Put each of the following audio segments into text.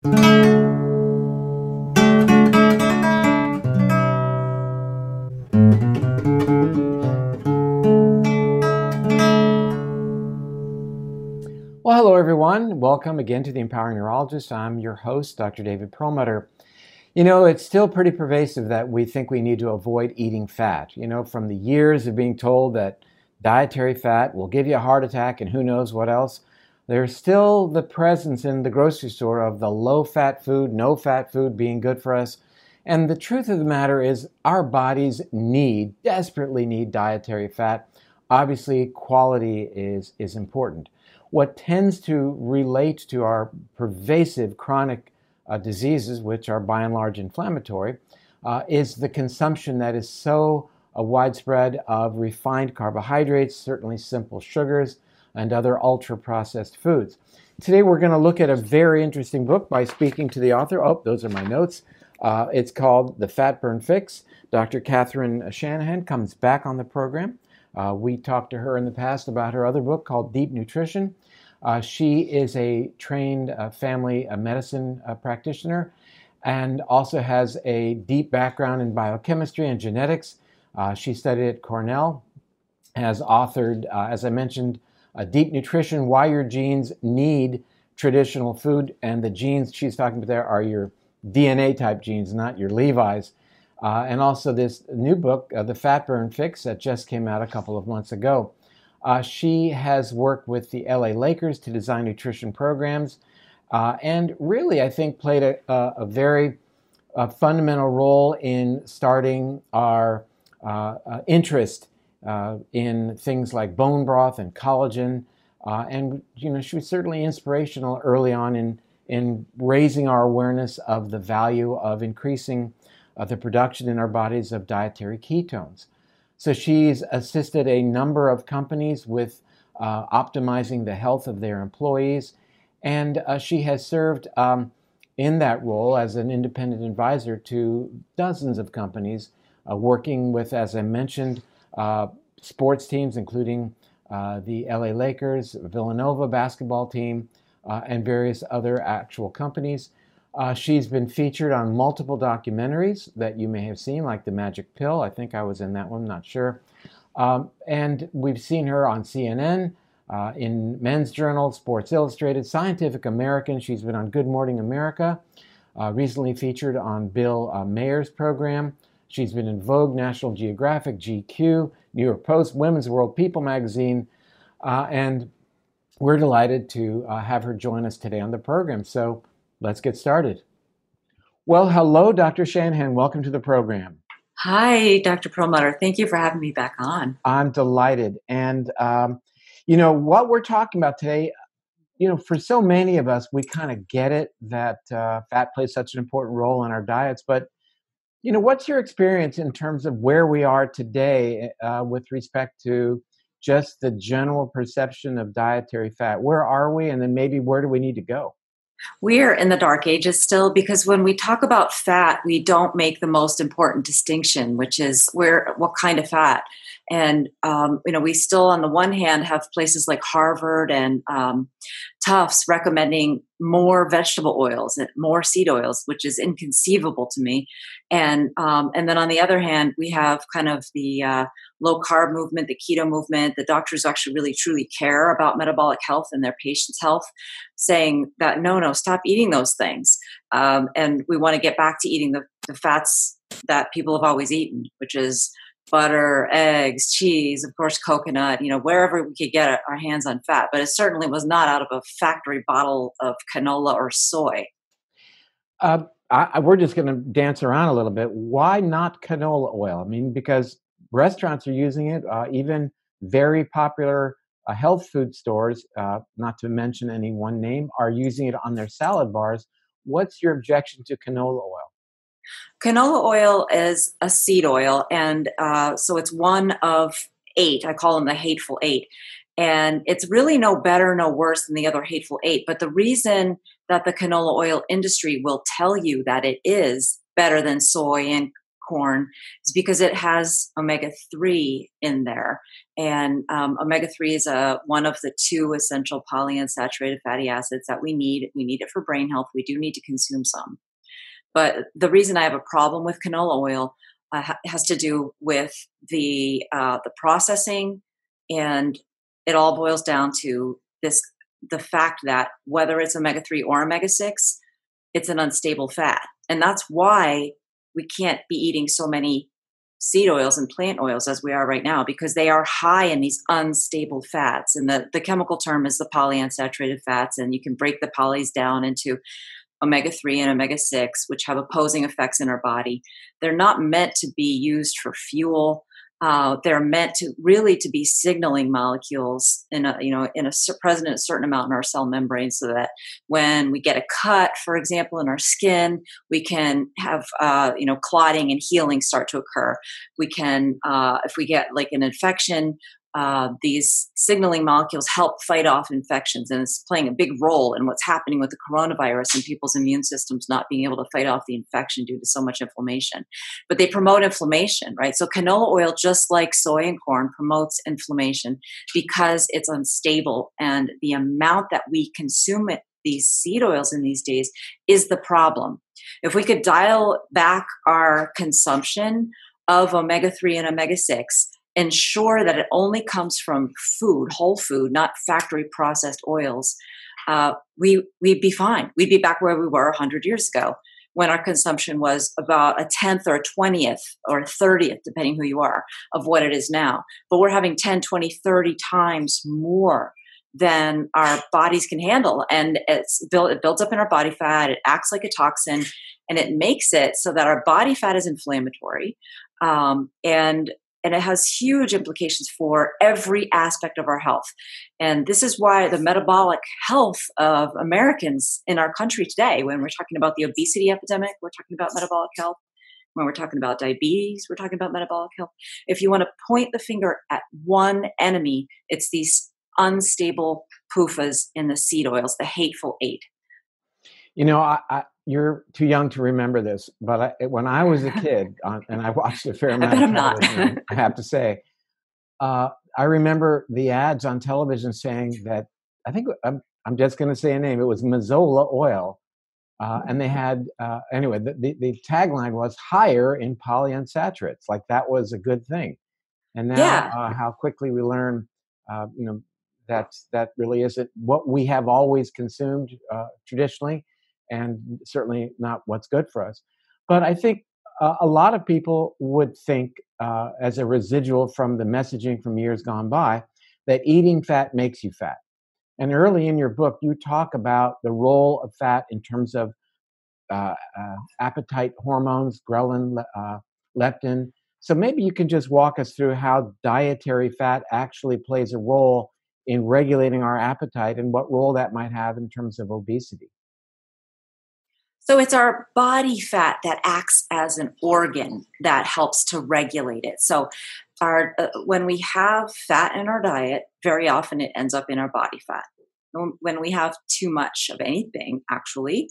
Well, hello everyone. Welcome again to the Empowering Neurologist. I'm your host, Dr. David Perlmutter. You know, it's still pretty pervasive that we think we need to avoid eating fat. You know, from the years of being told that dietary fat will give you a heart attack and who knows what else, there's still the presence in the grocery store of the low fat food, no fat food being good for us. And the truth of the matter is, our bodies need, desperately need dietary fat. Obviously, quality is, is important what tends to relate to our pervasive chronic uh, diseases, which are by and large inflammatory, uh, is the consumption that is so uh, widespread of refined carbohydrates, certainly simple sugars, and other ultra processed foods. Today, we're going to look at a very interesting book by speaking to the author. Oh, those are my notes. Uh, it's called The Fatburn Fix. Dr. Catherine Shanahan comes back on the program. Uh, we talked to her in the past about her other book called Deep Nutrition. Uh, she is a trained uh, family medicine uh, practitioner and also has a deep background in biochemistry and genetics. Uh, she studied at Cornell, has authored, as I mentioned, Deep Nutrition Why Your Genes Need Traditional Food. And the genes she's talking about there are your DNA type genes, not your Levi's. Uh, and also this new book, uh, The Fatburn Fix, that just came out a couple of months ago. Uh, she has worked with the LA Lakers to design nutrition programs uh, and really, I think, played a, a, a very uh, fundamental role in starting our uh, in things like bone broth and collagen. and, you know, she was certainly inspirational early on in, in raising our awareness of the value of increasing uh, the production in our bodies of dietary ketones. So she's assisted a number of companies with uh, optimizing the health of their employees, and uh, she has served um, in that role as an independent advisor to dozens of companies, uh, working with, as I mentioned, uh, sports teams, including uh, the LA Lakers, Villanova basketball team, and various other actual companies. Uh, she's been featured on multiple documentaries that you may have seen, like The Magic Pill. I think I was in that one, not sure. Um, and we've seen her on CNN, uh, in Men's Journal, Sports Illustrated, Scientific American. She's been on Good Morning America, uh, recently featured on Bill uh, Maher's program. She's been in Vogue, National Geographic, GQ, New York Post, Women's World, People magazine, uh, and we're delighted to uh, have her join us today on the program. So let's get started. Well, hello, Dr. Shanahan. Welcome to the program. Hi, Dr. Perlmutter. Thank you for having me back on. I'm delighted. And, um, you know, what we're talking about today, you know, for so many of us, we kind of get it that uh, fat plays such an important role in our diets. But, you know, what's your experience in terms of where we are today uh, with respect to just the general perception of dietary fat? Where are we? And then maybe where do we need to go? We're in the dark ages still because when we talk about fat, we don't make the most important distinction, which is where what kind of fat. And um, you know, we still, on the one hand, have places like Harvard and um, Tufts recommending more vegetable oils and more seed oils, which is inconceivable to me. And um, and then on the other hand, we have kind of the uh, low carb movement, the keto movement. The doctors actually really truly care about metabolic health and their patients' health, saying that no, no, stop eating those things. Um, and we want to get back to eating the, the fats that people have always eaten, which is butter, eggs, cheese, of course, coconut, you know, wherever we could get our hands on fat. But it certainly was not out of a factory bottle of canola or soy. Uh, I, we're just going to dance around a little bit. Why not canola oil? I mean, because restaurants are using it, uh, even very popular uh, health food stores, uh, not to mention any one name, are using it on their salad bars. What's your objection to canola oil? Canola oil is a seed oil, and uh, so it's one of eight. I call them the hateful eight. And it's really no better, no worse than the other hateful eight. But the reason that the canola oil industry will tell you that it is better than soy and corn is because it has omega 3 in there. And um, omega 3 is a, one of the two essential polyunsaturated fatty acids that we need. We need it for brain health. We do need to consume some. But the reason I have a problem with canola oil uh, has to do with the uh, the processing, and it all boils down to this: the fact that whether it's omega three or omega six, it's an unstable fat, and that's why we can't be eating so many seed oils and plant oils as we are right now because they are high in these unstable fats. And the, the chemical term is the polyunsaturated fats and you can break the polys down into omega 3 and omega 6 which have opposing effects in our body. They're not meant to be used for fuel. Uh, they're meant to really to be signaling molecules in a you know in a present a certain amount in our cell membrane so that when we get a cut for example in our skin we can have uh, you know clotting and healing start to occur. We can uh, if we get like an infection uh, these signaling molecules help fight off infections, and it's playing a big role in what's happening with the coronavirus and people's immune systems not being able to fight off the infection due to so much inflammation. But they promote inflammation, right? So canola oil, just like soy and corn, promotes inflammation because it's unstable, and the amount that we consume it, these seed oils in these days is the problem. If we could dial back our consumption of omega 3 and omega 6 ensure that it only comes from food, whole food, not factory processed oils, uh, we we'd be fine. We'd be back where we were 100 years ago when our consumption was about a tenth or a twentieth or a thirtieth, depending who you are, of what it is now. But we're having 10, 20, 30 times more than our bodies can handle. And it's built, it builds up in our body fat, it acts like a toxin, and it makes it so that our body fat is inflammatory. Um, and and it has huge implications for every aspect of our health. And this is why the metabolic health of Americans in our country today, when we're talking about the obesity epidemic, we're talking about metabolic health. When we're talking about diabetes, we're talking about metabolic health. If you want to point the finger at one enemy, it's these unstable PUFAs in the seed oils, the hateful eight. You know, I, you're too young to remember this, but I, when I was a kid, uh, and I watched a fair amount I of television, I have to say, uh, I remember the ads on television saying that I think I'm, I'm just going to say a name. It was Mazola oil, uh, and they had uh, anyway. The, the, the, tagline was higher in polyunsaturates, like that was a good thing. And now, yeah. Uh, how quickly we learn, uh, you know, that that really isn't what we have always consumed traditionally and certainly not what's good for us. But I think uh, a lot of people would think, uh, as a residual from the messaging from years gone by, that eating fat makes you fat. And early in your book, you talk about the role of fat in terms of uh, uh appetite hormones, ghrelin, uh, leptin. So maybe you can just walk us through how dietary fat actually plays a role in regulating our appetite and what role that might have in terms of obesity. So it's our body fat that acts as an organ that helps to regulate it. So our uh, when we have fat in our diet, very often it ends up in our body fat. When we have too much of anything, actually,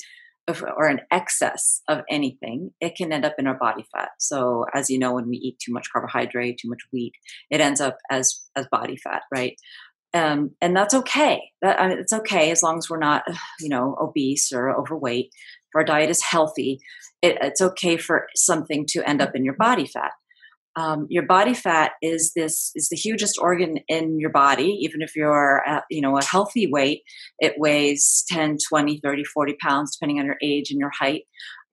or an excess of anything, it can end up in our body fat. So, as you know, when we eat too much carbohydrate, too much wheat, it ends up as as body fat, right? Um, and that's okay. That I mean, it's okay as long as we're not, you know, obese or overweight our diet is healthy, it, it's okay for something to end up in your body fat. Um, your body fat is this is the hugest organ in your body. Even if you're at, you know a healthy weight it weighs 10 20 30 40 pounds depending on your age and your height.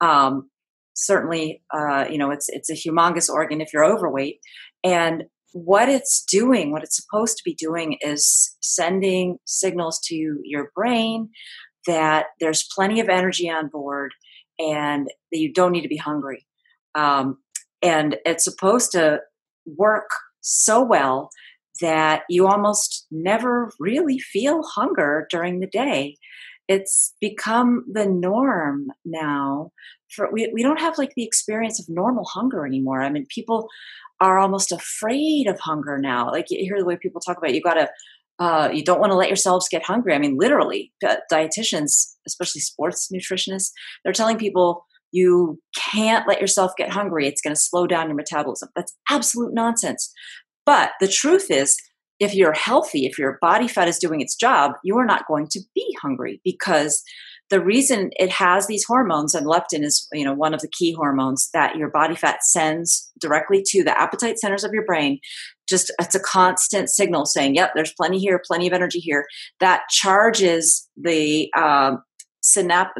Um, certainly uh, you know it's it's a humongous organ if you're overweight. And what it's doing what it's supposed to be doing is sending signals to your brain that there's plenty of energy on board and that you don't need to be hungry. Um, and it's supposed to work so well that you almost never really feel hunger during the day. It's become the norm now. For we, we don't have like the experience of normal hunger anymore. I mean, people are almost afraid of hunger now. Like you hear the way people talk about it, you got to uh, you don't want to let yourselves get hungry. I mean, literally, dietitians, especially sports nutritionists, they're telling people you can't let yourself get hungry. It's going to slow down your metabolism. That's absolute nonsense. But the truth is, if you're healthy, if your body fat is doing its job, you are not going to be hungry because the reason it has these hormones and leptin is you know one of the key hormones that your body fat sends directly to the appetite centers of your brain just it's a constant signal saying yep there's plenty here plenty of energy here that charges the uh,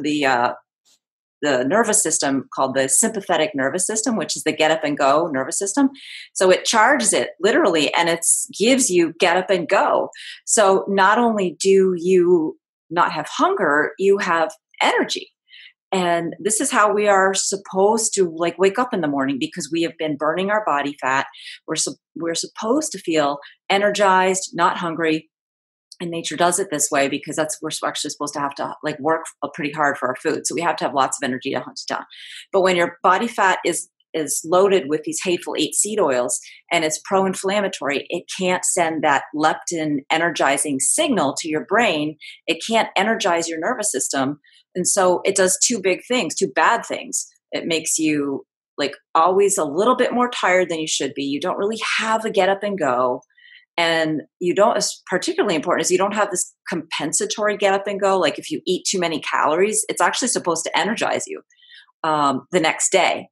the uh, the nervous system called the sympathetic nervous system, which is the get up and go nervous system. So it charges it literally and it gives you get up and go. So not only do you not have hunger, you have energy. And this is how we are supposed to like wake up in the morning because we have been burning our body fat. We're su- we're supposed to feel energized, not hungry. And nature does it this way because that's we're actually supposed to have to like work uh, pretty hard for our food. So we have to have lots of energy to hunt down. But when your body fat is is loaded with these hateful eight seed oils and it's pro inflammatory, it can't send that leptin energizing signal to your brain. It can't energize your nervous system. And so it does two big things, two bad things. It makes you like always a little bit more tired than you should be. You don't really have a get up and go. And you don't, particularly important is you don't have this compensatory get up and go. Like if you eat too many calories, it's actually supposed to energize you um, the next day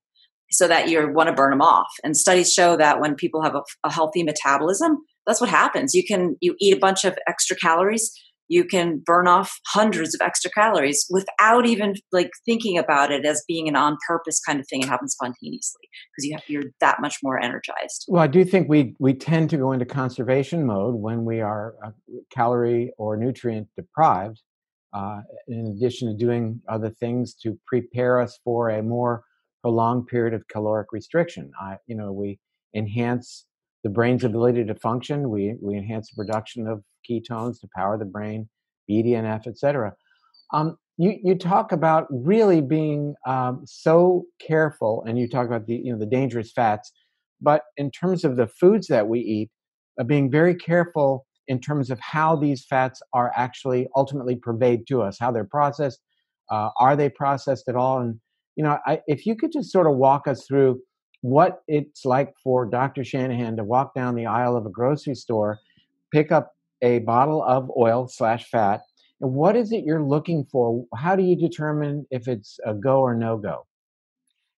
so that you want to burn them off. And studies show that when people have a, a, healthy metabolism, that's what happens. You can you eat a bunch of extra calories, you can burn off hundreds of extra calories without even like thinking about it as being an on purpose kind of thing. It happens spontaneously because you have, you're that much more energized. Well, I do think we we tend to go into conservation mode when we are uh, calorie or nutrient deprived. Uh, in addition to doing other things to prepare us for a more prolonged period of caloric restriction. I, you know, we enhance the brain's ability to function. We we enhance the production of ketones to power the brain, BDNF, etc. Um, you you talk about really being um, so careful, and you talk about the you know the dangerous fats, but in terms of the foods that we eat, uh, being very careful in terms of how these fats are actually ultimately purveyed to us, how they're processed, uh, are they processed at all, and you know, I, if you could just sort of walk us through what it's like for Dr. Shanahan to walk down the aisle of a grocery store, pick up a bottle of oil slash fat, and what is it you're looking for? How do you determine if it's a go or no go?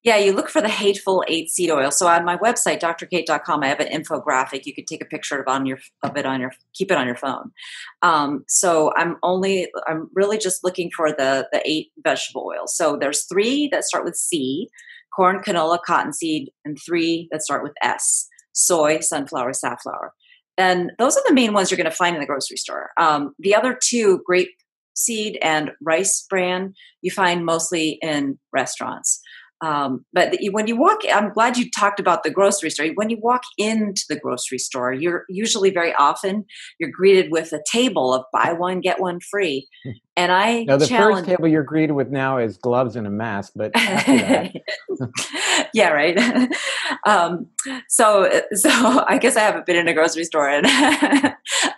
Yeah, you look for the hateful eight seed oil. So on my website, drkate.com, I have an infographic. You could take a picture of on your of it on your keep it on your phone. Um, so I'm only I'm really just looking for the the eight vegetable oils. So there's three that start with C: corn, canola, cottonseed, and three that start with S: soy, sunflower, safflower. And those are the main ones you're going to find in the grocery store. Um, the other two, grape seed and rice bran, you find mostly in restaurants. Um, but when you walk, I'm glad you talked about the grocery store. When you walk into the grocery store, you're usually very often you're greeted with a table of buy one get one free. And I now the first table you're greeted with now is gloves and a mask, but yeah, right. um, so so I guess I haven't been in a grocery store in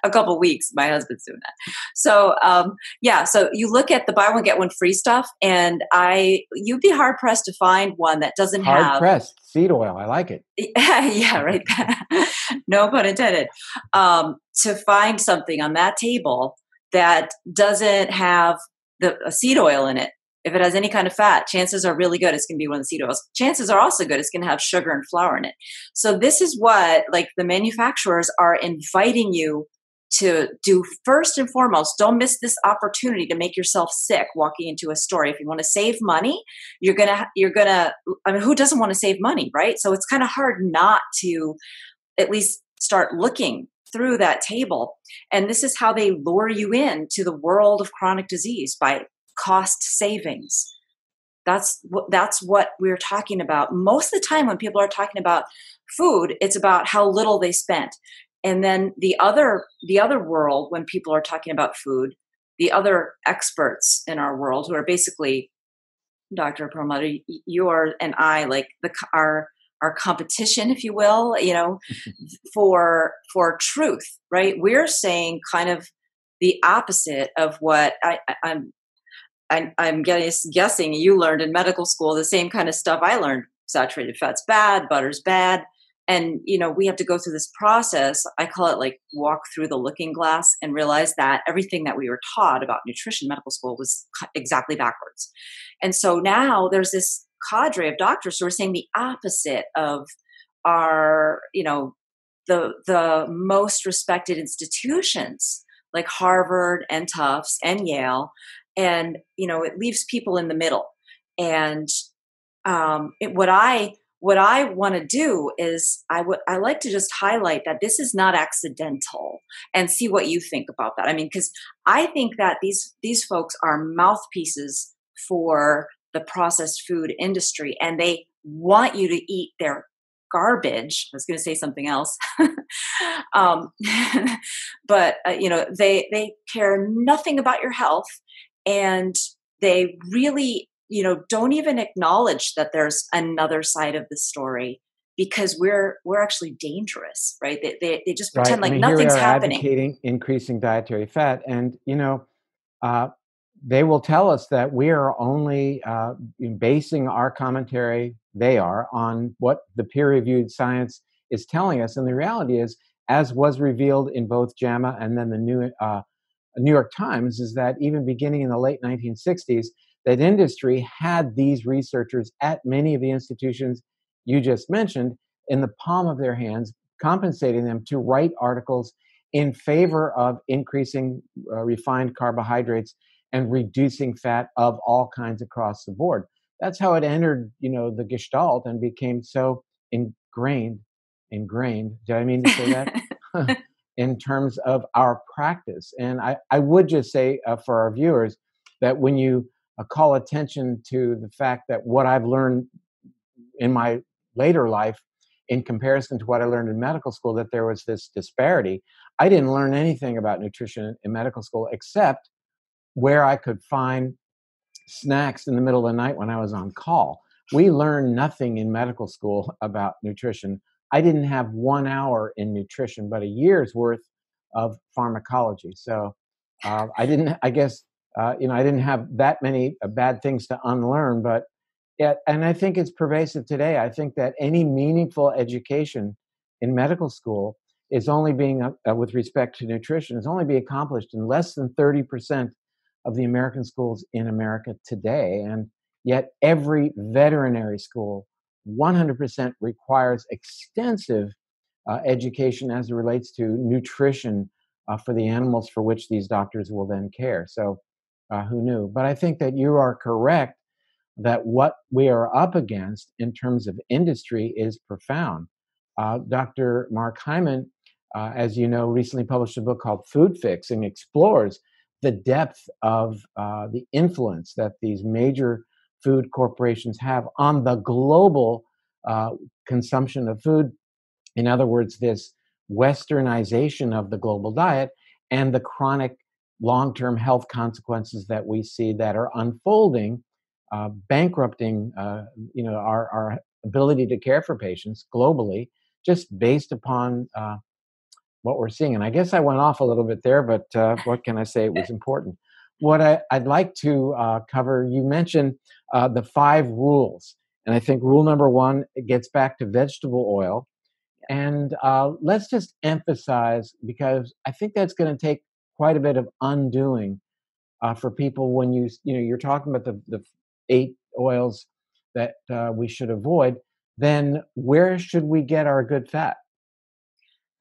a couple weeks. My husband's doing that. So um, yeah, so you look at the buy one get one free stuff, and I you'd be hard pressed to find one that doesn't hard have pressed seed oil. I like it. yeah, right. no pun intended. Um, to find something on that table that doesn't have the seed oil in it. If it has any kind of fat, chances are really good it's going to be one of the seed oils. Chances are also good it's going to have sugar and flour in it. So this is what like the manufacturers are inviting you to do first and foremost don't miss this opportunity to make yourself sick walking into a store if you want to save money you're gonna you're gonna i mean who doesn't want to save money right so it's kind of hard not to at least start looking through that table. And this is how they lure you in to the world of chronic disease by cost savings. That's what that's what we're talking about. Most of the time when people are talking about food, it's about how little they spent. And then the other the other world when people are talking about food, the other experts in our world who are basically Dr. Perlmutter, you are and I like the our our competition if you will you know for for truth right we're saying kind of the opposite of what I, i'm I, am guessing you learned in medical school the same kind of stuff I learned. Saturated fat's bad, butter's bad, and you know we have to go through this process. I call it like walk through the looking glass and realize that everything that we were taught about nutrition medical school was exactly backwards. And so now there's this cadre of doctors who are saying the opposite of our, you know, the the most respected institutions like Harvard and Tufts and Yale, and you know it leaves people in the middle. And um, it, what I what I want to do is I would I like to just highlight that this is not accidental and see what you think about that. I mean, because I think that these these folks are mouthpieces for the processed food industry, and they want you to eat their garbage. I was going to say something else, um, but uh, you know they they care nothing about your health, and they really you know don't even acknowledge that there's another side of the story because we're we're actually dangerous right? They, they, they just pretend right. like I mean, nothing's here happening. advocating increasing dietary fat and you know uh, they will tell us that we are only uh, basing our commentary they are on what the peer-reviewed science is telling us. And the reality is as was revealed in both jama and then the new uh, new york times is that even beginning in the late 1960s that industry had these researchers at many of the institutions you just mentioned in the palm of their hands, compensating them to write articles in favor of increasing uh, refined carbohydrates and reducing fat of all kinds across the board. That's how it entered, you know, the gestalt and became so ingrained, ingrained. Did I mean to say that? in terms of our practice. And I, I would just say uh, for our viewers that when you uh, call attention to the fact that what I've learned in my later life in comparison to what I learned in medical school that there was this disparity. I didn't learn anything about nutrition in medical school except where I could find snacks in the middle of the night when I was on call. We learned nothing in medical school about nutrition. I didn't have one hour in nutrition, but a year's worth of pharmacology. So uh, I didn't, I guess, uh, you know, I didn't have that many uh, bad things to unlearn, but yeah, and I think it's pervasive today. I think that any meaningful education in medical school is only being, uh, uh with respect to nutrition, is only being accomplished in less than 30% of the American schools in America today. And yet, every veterinary school 100% requires extensive uh, education as it relates to nutrition uh, for the animals for which these doctors will then care. So, uh, who knew? But I think that you are correct that what we are up against in terms of industry is profound. Uh, Dr. Mark Hyman, uh, as you know, recently published a book called Food Fix and explores the depth of uh, the influence that these major food corporations have on the global uh, consumption of food. In other words, this westernization of the global diet and the chronic long term health consequences that we see that are unfolding uh, bankrupting uh, you know our, our ability to care for patients globally just based upon uh, what we're seeing. And i guess i went off a little bit there but uh, what can i say? It was important. What I, would like to uh, cover you mentioned uh, the five rules and i think rule number one it gets back to vegetable oil. And let's just emphasize because i think that's going to take quite a bit of undoing uh, for people when you you know you're talking about the, the eight oils that uh, we should avoid, then where should we get our good fat?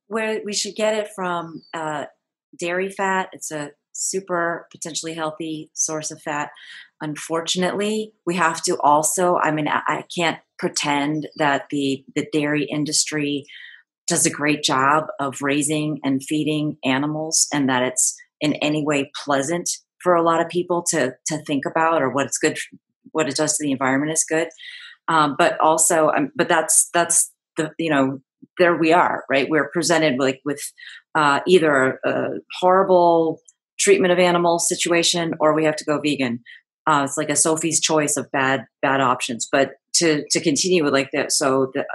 Where we should get it from uh, dairy fat. It's a super potentially healthy source of fat. Unfortunately, we have to also. I mean, I can't pretend that the the dairy industry does a great job of raising and feeding animals, and that it's in any way pleasant for a lot of people to to think about or what it's good what it does to the environment is good. Um, but also, um, but that's that's the you know there we are, right? We're presented like with uh, either a, a, horrible treatment of animals situation, or we have to go vegan. Uh, it's like a Sophie's choice of bad bad options. But to to continue with like that, so the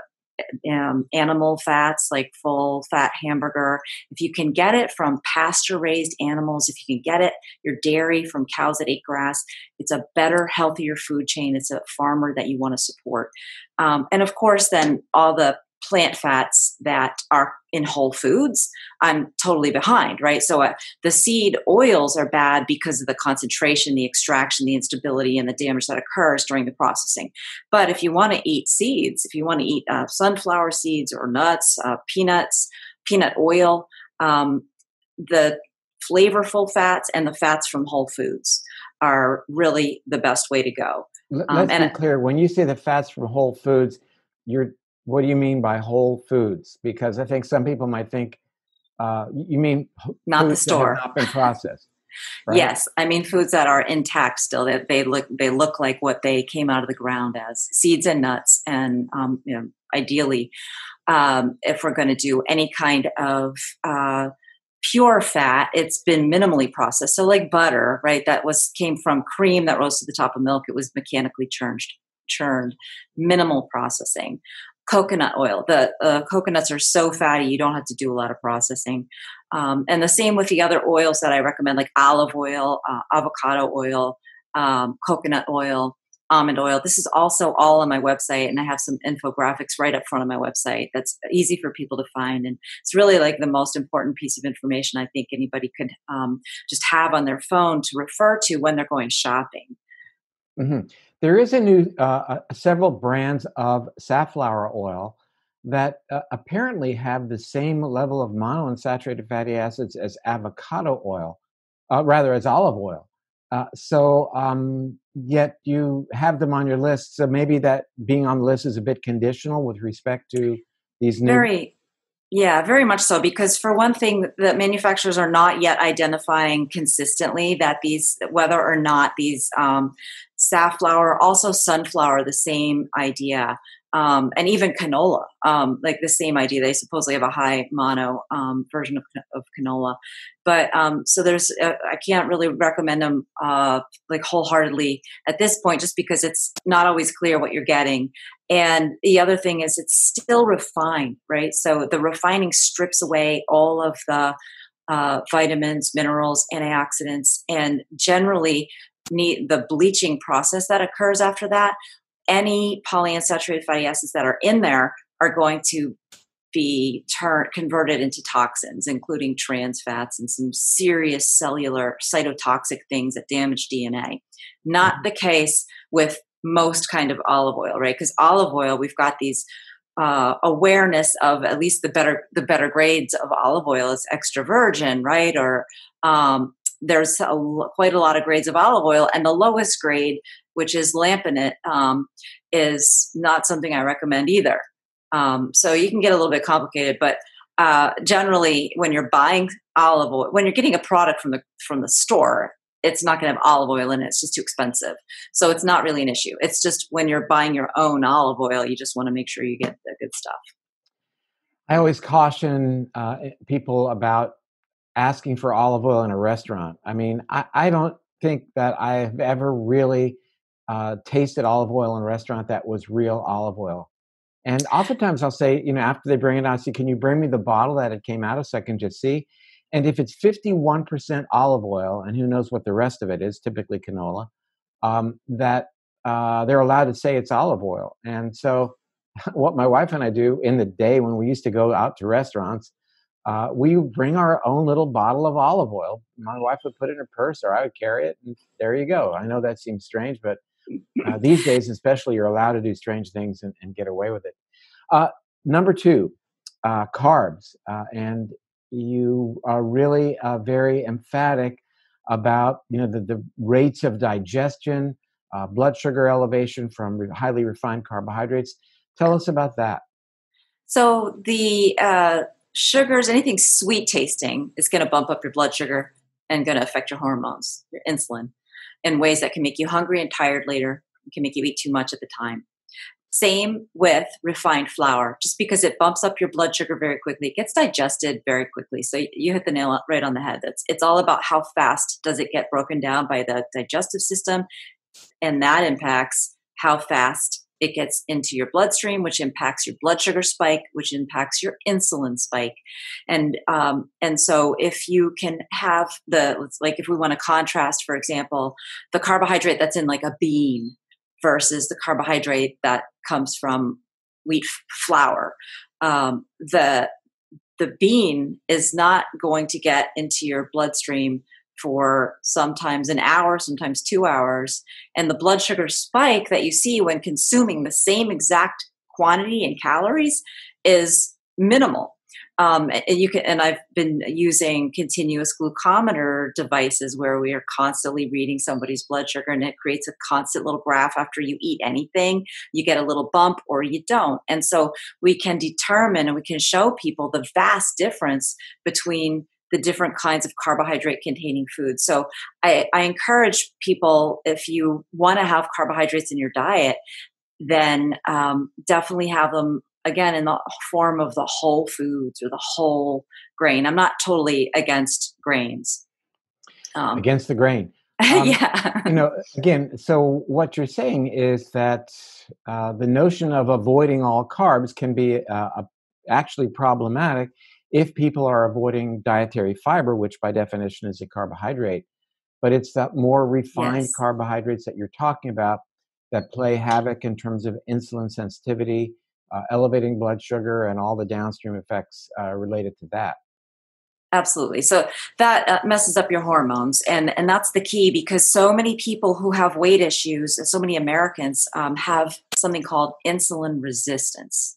um, animal fats like full fat hamburger. If you can get it from pasture raised animals, if you can get it, your dairy from cows that ate grass, it's a better, healthier food chain. It's a farmer that you want to support. Um, and of course, then all the plant fats that are in whole foods i'm totally behind right? So uh, the seed oils are bad because of the concentration the extraction the instability and the damage that occurs during the processing. But if you want to eat seeds if you want to eat uh, sunflower seeds or nuts uh, peanuts peanut oil um, the flavorful fats and the fats from whole foods are really the best way to go. Um, let's be clear when you say the fats from whole foods you're what do you mean by whole foods? Because I think some people might think uh, you mean not the store, not been processed. Right? Yes, I mean foods that are intact still. That they look they look like what they came out of the ground as seeds and nuts, and um, you know, ideally, um, if we're going to do any kind of uh, pure fat, it's been minimally processed. So like butter, right? That was came from cream that rose to the top of milk. It was mechanically churned churned, minimal processing coconut oil. The uh, coconuts are so fatty, you don't have to do a lot of processing. Um, and the same with the other oils that I recommend, like olive oil, uh, avocado oil, um, coconut oil, almond oil. This is also all on my website, and I have some infographics right up front of my website that's easy for people to find. And it's really like the most important piece of information I think anybody could um, just have on their phone to refer to when they're going shopping. Mm-hmm. There is a new uh, uh, several brands of safflower oil that uh, apparently have the same level of monounsaturated fatty acids as avocado oil, uh, rather as olive oil. Uh, so um, yet you have them on your list. So maybe that being on the list is a bit conditional with respect to these new. Very, yeah, very much so. Because for one thing, the manufacturers are not yet identifying consistently that these, whether or not these um, safflower, also sunflower, the same idea. Um, and even canola, um, like the same idea. They supposedly have a high mono um, version of, of, canola, but um, so there's uh, I can't really recommend them uh, like wholeheartedly at this point, just because it's not always clear what you're getting. And the other thing is it's still refined, right? So the refining strips away all of the uh, vitamins, minerals, antioxidants, and generally need the bleaching process that occurs after that, any polyunsaturated fatty acids that are in there are going to be turned converted into toxins, including trans fats and some serious cellular cytotoxic things that damage DNA. Not mm-hmm. the case with most kind of olive oil, right? Because olive oil, we've got these uh, awareness of at least the better the better grades of olive oil is extra virgin, right? Or um, there's a, quite a lot of grades of olive oil, and the lowest grade, which is lampante, um, is not something I recommend either. Um, so you can get a little bit complicated, but uh, generally, when you're buying olive oil, when you're getting a product from the from the store, it's not going to have olive oil in it. It's just too expensive. So it's not really an issue. It's just when you're buying your own olive oil, you just want to make sure you get the good stuff. I always caution uh, people about asking for olive oil in a restaurant. I mean, I, I don't think that I've ever really uh, tasted olive oil in a restaurant that was real olive oil. And oftentimes I'll say, you know, after they bring it out, I say, can you bring me the bottle that it came out of so I can just see? And if it's 51% olive oil, and who knows what the rest of it is, typically canola, um, that uh, they're allowed to say it's olive oil. And so, what my wife and I do in the day when we used to go out to restaurants uh, we bring our own little bottle of olive oil. My wife would put it in her purse, or I would carry it, and there you go. I know that seems strange, but uh, these days, especially, you're allowed to do strange things and, and get away with it. Uh, number two, uh, carbs, uh, and you are really uh, very emphatic about you know the, the rates of digestion, blood sugar elevation from re- highly refined carbohydrates. Tell us about that. So the sugars, anything sweet tasting, is going to bump up your blood sugar and going to affect your hormones, your insulin, in ways that can make you hungry and tired later. It can make you eat too much at the time. Same with refined flour. Just because it bumps up your blood sugar very quickly, it gets digested very quickly. So you hit the nail right on the head. It's, it's all about how fast does it get broken down by the digestive system, and that impacts how fast it gets into your bloodstream, which impacts your blood sugar spike, which impacts your insulin spike. And, um, and so if you can have the, like if we want to contrast, for example, the carbohydrate that's in like a bean versus the carbohydrate that comes from wheat flour, um, the, the bean is not going to get into your bloodstream for sometimes an hour, sometimes two hours. And the blood sugar spike that you see when consuming the same exact quantity in calories is minimal. Um, and you can, and I've been using continuous glucometer devices where we are constantly reading somebody's blood sugar, and it creates a constant little graph. After you eat anything, you get a little bump or you don't, and so we can determine and we can show people the vast difference between the different kinds of carbohydrate containing foods. So I, I encourage people if you want to have carbohydrates in your diet, then um, definitely have them again in the form of the whole foods or the whole grain. I'm not totally against grains. Um, against the grain. Um, yeah. you know, again, so what you're saying is that uh, the notion of avoiding all carbs can be uh, actually problematic if people are avoiding dietary fiber, which by definition is a carbohydrate. But it's that more refined yes. carbohydrates that you're talking about that play havoc in terms of insulin sensitivity, uh, elevating blood sugar, and all the downstream effects uh, related to that. Absolutely. So that uh, messes up your hormones, and and that's the key because so many people who have weight issues, so many Americans um, have something called insulin resistance.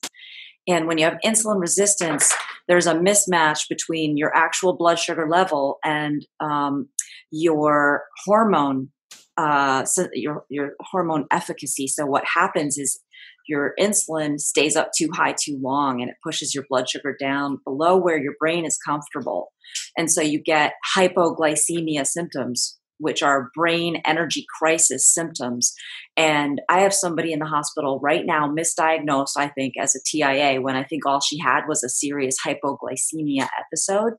And when you have insulin resistance, there's a mismatch between your actual blood sugar level and um, your hormone, uh, so your your hormone efficacy. So what happens is your insulin stays up too high too long, and it pushes your blood sugar down below where your brain is comfortable, and so you get hypoglycemia symptoms which are brain energy crisis symptoms. And I have somebody in the hospital right now, misdiagnosed, I think, as a TIA, when I think all she had was a serious hypoglycemia episode.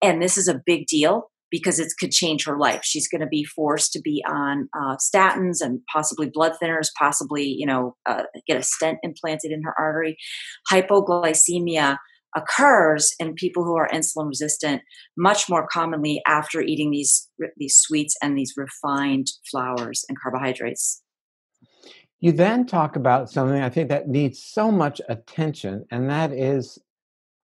And this is a big deal because it could change her life. She's going to be forced to be on uh, statins and possibly blood thinners, possibly, you know, uh, get a stent implanted in her artery. Hypoglycemia occurs in people who are insulin resistant much more commonly after eating these these sweets and these refined flours and carbohydrates. You then talk about something I think that needs so much attention, and that is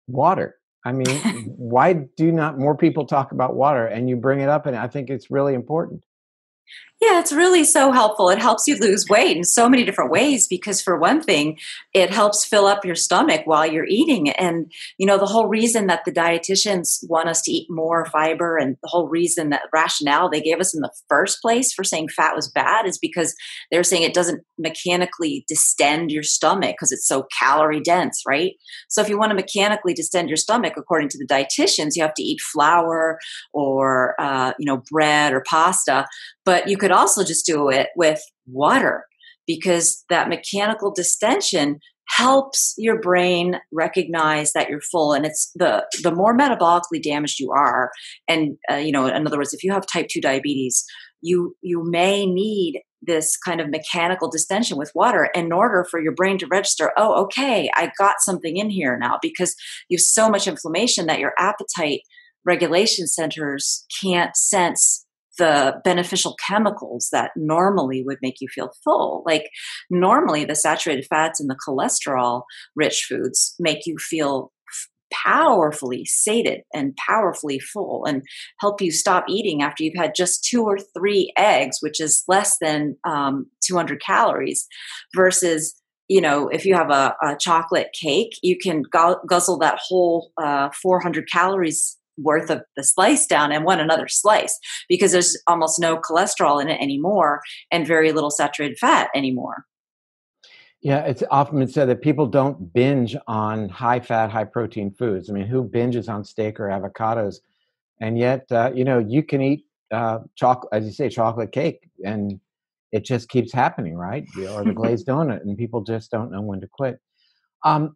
water. I mean, why do not more people talk about water? And you bring it up, and I think it's really important. Yeah, it's really so helpful. It helps you lose weight in so many different ways because, for one thing, it helps fill up your stomach while you're eating. And, you know, the whole reason that the dietitians want us to eat more fiber and the whole reason that rationale they gave us in the first place for saying fat was bad is because they're saying it doesn't mechanically distend your stomach because it's so calorie dense, right? So, if you want to mechanically distend your stomach, according to the dietitians, you have to eat flour or, uh, you know, bread or pasta. But you could could also just do it with water because that mechanical distension helps your brain recognize that you're full and it's the the more metabolically damaged you are and uh, you know in other words if you have type 2 diabetes you you may need this kind of mechanical distension with water in order for your brain to register oh okay i got something in here now because you have so much inflammation that your appetite regulation centers can't sense the beneficial chemicals that normally would make you feel full. Like normally the saturated fats and the cholesterol rich foods make you feel powerfully sated and powerfully full and help you stop eating after you've had just two or three eggs, which is less than um, 200 calories, versus you know, if you have a, a chocolate cake, you can guzzle that whole uh, 400 calories worth of the slice down and want another slice because there's almost no cholesterol in it anymore and very little saturated fat anymore. Yeah, it's often been said that people don't binge on high fat, high protein foods. I mean, who binges on steak or avocados? And yet, uh, you know, you can eat uh, chocolate, as you say, chocolate cake, and it just keeps happening, right? Or the glazed donut, and people just don't know when to quit. Um,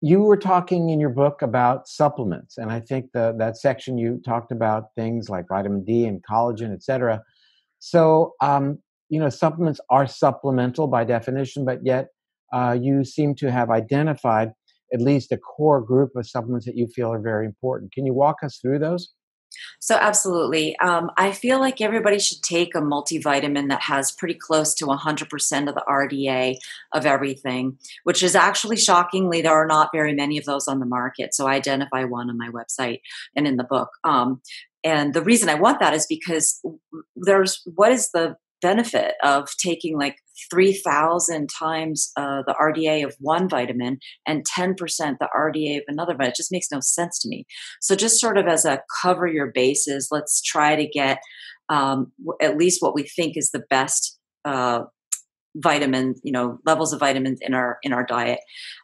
you were talking in your book about supplements and i think the, that section you talked about things like vitamin d and collagen etc so um, you know, supplements are supplemental by definition, but yet uh, you seem to have identified at least a core group of supplements that you feel are very important. Can you walk us through those? So, absolutely. Um, I feel like everybody should take a multivitamin that has pretty close to 100% of the RDA of everything, which is actually shockingly, there are not very many of those on the market. So, I identify one on my website and in the book. Um, and the reason I want that is because there's what is the benefit of taking like 3,000 times uh, the RDA of one vitamin and 10% the RDA of another vitamin. It just makes no sense to me. So, just sort of as a cover your bases, let's try to get um, at least what we think is the best uh, vitamin, you know, levels of vitamins in our in our diet.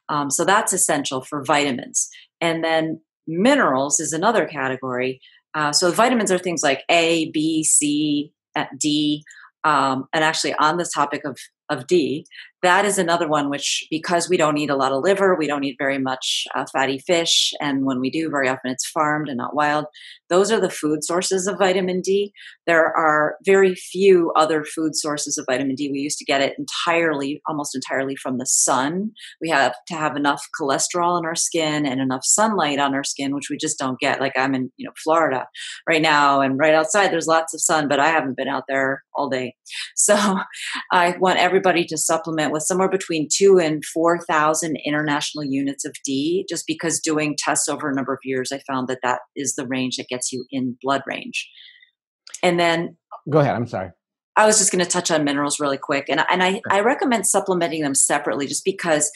Um, so that's essential for vitamins. And then minerals is another category. Uh, so vitamins are things like A, B, C, D. Um, and actually, on this topic of of D, that is another one which, because we don't eat a lot of liver, we don't eat very much uh, fatty fish, and when we do, very often it's farmed and not wild. Those are the food sources of vitamin D. There are very few other food sources of vitamin D. We used to get it entirely, almost entirely from the sun. We have to have enough cholesterol in our skin and enough sunlight on our skin, which we just don't get. Like I'm in, you know, Florida right now, and right outside there's lots of sun, but I haven't been out there all day. So I want everybody to supplement with somewhere between two and 4,000 international units of D, just because doing tests over a number of years, I found that that is the range that gets you in blood range. And then. Go ahead, I'm sorry. I was just going to touch on minerals really quick, and and I, I recommend supplementing them separately, just because,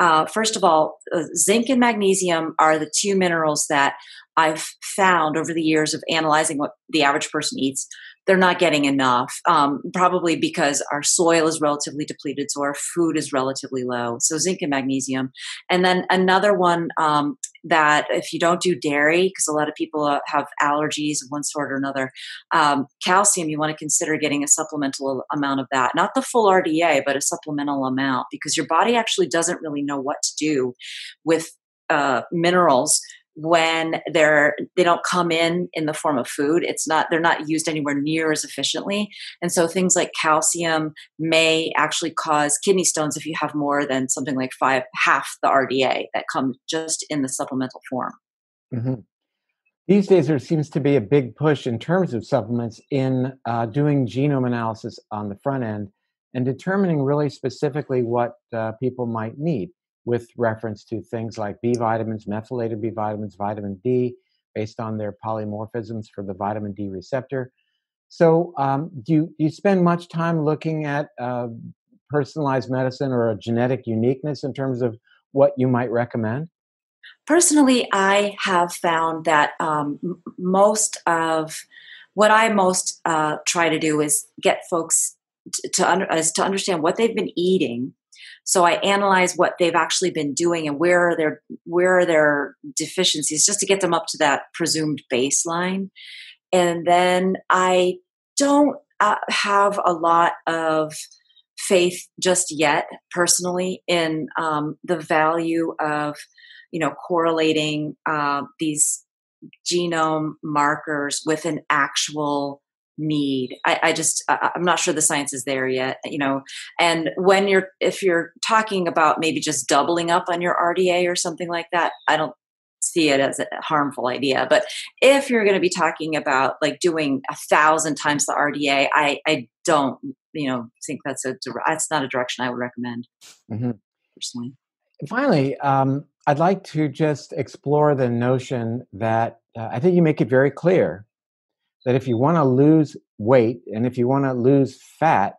uh, first of all, uh, zinc and magnesium are the two minerals that I've found over the years of analyzing what the average person eats they're not getting enough, um, probably because our soil is relatively depleted, so our food is relatively low. So zinc and magnesium, and then another one um, that if you don't do dairy, because a lot of people uh, have allergies of one sort or another, um, calcium you want to consider getting a supplemental amount of that, not the full RDA, but a supplemental amount, because your body actually doesn't really know what to do with uh, minerals when they're they don't come in in the form of food. It's not they're not used anywhere near as efficiently. And so things like calcium may actually cause kidney stones if you have more than something like five half the rda that come just in the supplemental form. Mm-hmm. these days there seems to be a big push in terms of supplements in uh, doing genome analysis on the front end and determining really specifically what uh, people might need with reference to things like B vitamins, methylated B vitamins, vitamin D, based on their polymorphisms for the vitamin D receptor. So, um, do, you, do you spend much time looking at uh, personalized medicine or a genetic uniqueness in terms of what you might recommend? Personally, I have found that um, most of what I most uh, try to do is get folks to, under, to understand what they've been eating so I analyze what they've actually been doing and where are their where are their deficiencies, just to get them up to that presumed baseline. And then I don't uh, have a lot of faith just yet, personally, in um, the value of you know correlating uh, these genome markers with an actual need. I, I, just i'm not sure the science is there yet you know? And when you're if you're talking about maybe just doubling up on your rda or something like that i don't see it as a harmful idea. But if you're going to be talking about like doing a thousand times the rda i i don't you know think that's a that's not a direction i would recommend mm-hmm. personally. Finally um, i'd like to just explore the notion that uh, i think you make it very clear that if you want to lose weight and if you want to lose fat,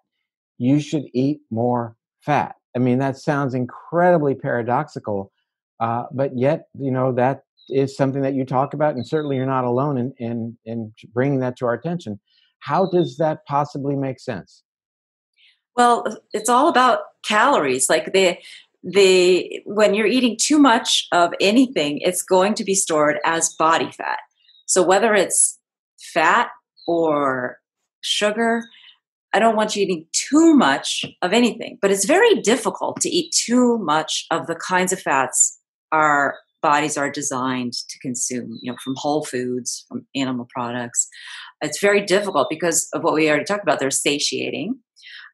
you should eat more fat. I mean, that sounds incredibly paradoxical, uh, but yet, you know, that is something that you talk about, and certainly you're not alone in, in, in bringing that to our attention. How does that possibly make sense? Well, it's all about calories. Like the the when you're eating too much of anything, it's going to be stored as body fat. So whether it's fat or sugar. I don't want you eating too much of anything, but it's very difficult to eat too much of the kinds of fats our bodies are designed to consume, you know, from whole foods, from animal products. It's very difficult because of what we already talked about. They're satiating.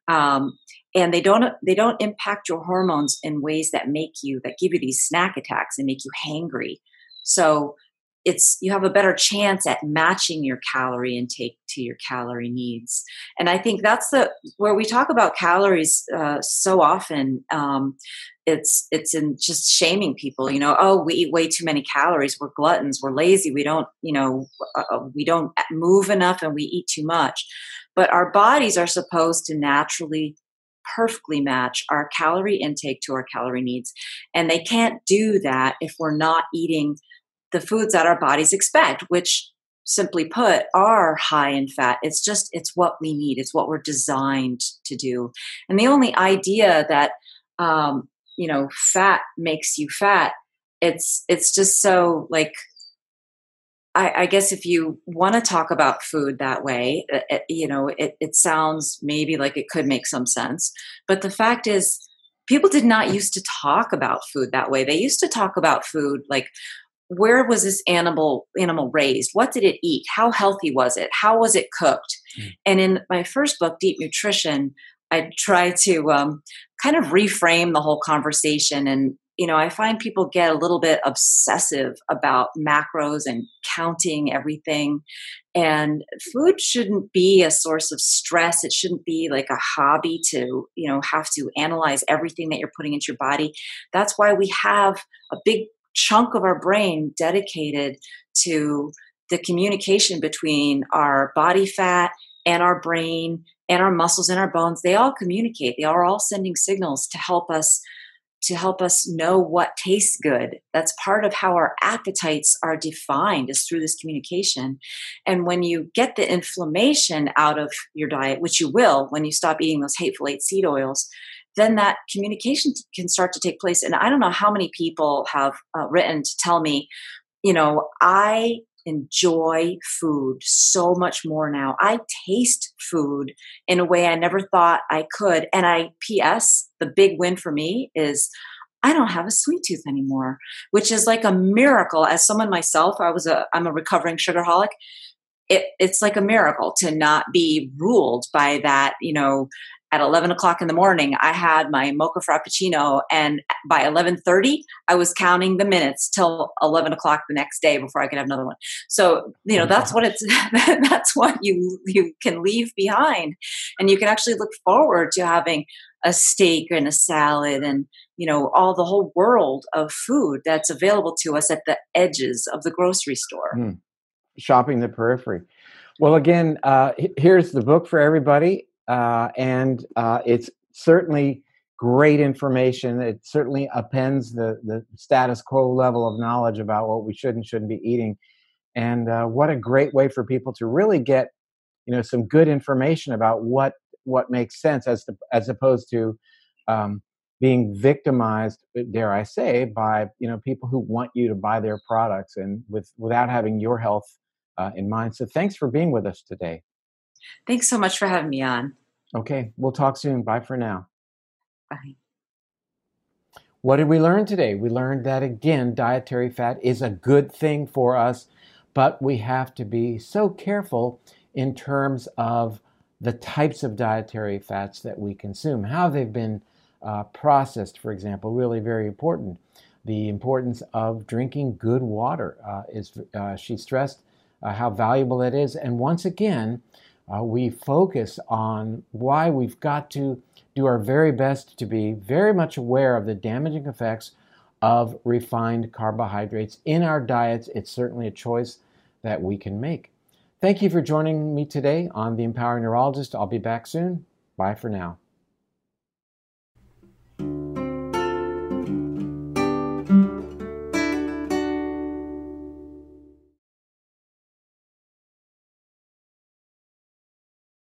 Um, and they don't they don't impact your hormones in ways that make you that give you these snack attacks and make you hangry. So it's you have a better chance at matching your calorie intake to your calorie needs. And i think that's the where we talk about calories uh, so often um, it's it's in just shaming people you know oh we eat way too many calories. We're gluttons. We're lazy. We don't you know uh, uh we don't move enough and we eat too much. But our bodies are supposed to naturally perfectly match our calorie intake to our calorie needs. And they can't do that if we're not eating the foods that our bodies expect, which simply put are high in fat it's just it's what we need it's what we're designed to do and the only idea that um you know fat makes you fat it's it's just so like I, I guess if you want to talk about food that way, it, uh, uh, you know, it, it sounds maybe like it could make some sense. But the fact is, people did not used to talk about food that way. They used to talk about food like, where was this animal animal raised? What did it eat? How healthy was it? How was it cooked? Mm. and in my first book deep nutrition i try to um, kind of reframe the whole conversation. And you know i find people get a little bit obsessive about macros and counting everything. And food shouldn't be a source of stress. It shouldn't be like a hobby to you know have to analyze everything that you're putting into your body. That's why we have a big chunk of our brain dedicated to the communication between our body fat and our brain and our muscles and our bones. They all communicate. They are all sending signals to help us to help us know what tastes good. That's part of how our appetites are defined is through this communication. And when you get the inflammation out of your diet which you will when you stop eating those hateful eight seed oils then that communication can start to take place. And I don't know how many people have uh, written to tell me, you know, I enjoy food so much more now. I taste food in a way I never thought I could. And I, P.S., the big win for me is I don't have a sweet tooth anymore, which is like a miracle. As someone myself, I was a, I'm a recovering sugarholic. It, it's like a miracle to not be ruled by that, you know, at 11 o'clock in the morning i had my mocha frappuccino and by 11.30 i was counting the minutes till 11 o'clock the next day before i could have another one. So you know that's what it's that's what you you can leave behind. And you can actually look forward to having a steak and a salad and you know all the whole world of food that's available to us at the edges of the grocery store. Mm. shopping the periphery. Well again uh, here's the book for everybody uh, and uh, it's certainly great information. It certainly appends the the status quo level of knowledge about what we should and shouldn't be eating. And uh, what a great way for people to really get, you know, some good information about what what makes sense, as to, as opposed to um, being victimized, uh, dare I say, by you know people who want you to buy their products and with without having your health uh, in mind. So thanks for being with us today. Thanks so much for having me on. Okay, we'll talk soon. Bye for now. Bye. What did we learn today? We learned that again, dietary fat is a good thing for us, but we have to be so careful in terms of the types of dietary fats that we consume, how they've been uh, processed, for example, really very important. The importance of drinking good water uh, is, uh, she stressed uh, how valuable it is. And once again, uh, we focus on why we've got to do our very best to be very much aware of the damaging effects of refined carbohydrates in our diets. It's certainly a choice that we can make. Thank you for joining me today on The Empowering Neurologist. I'll be back soon. Bye for now.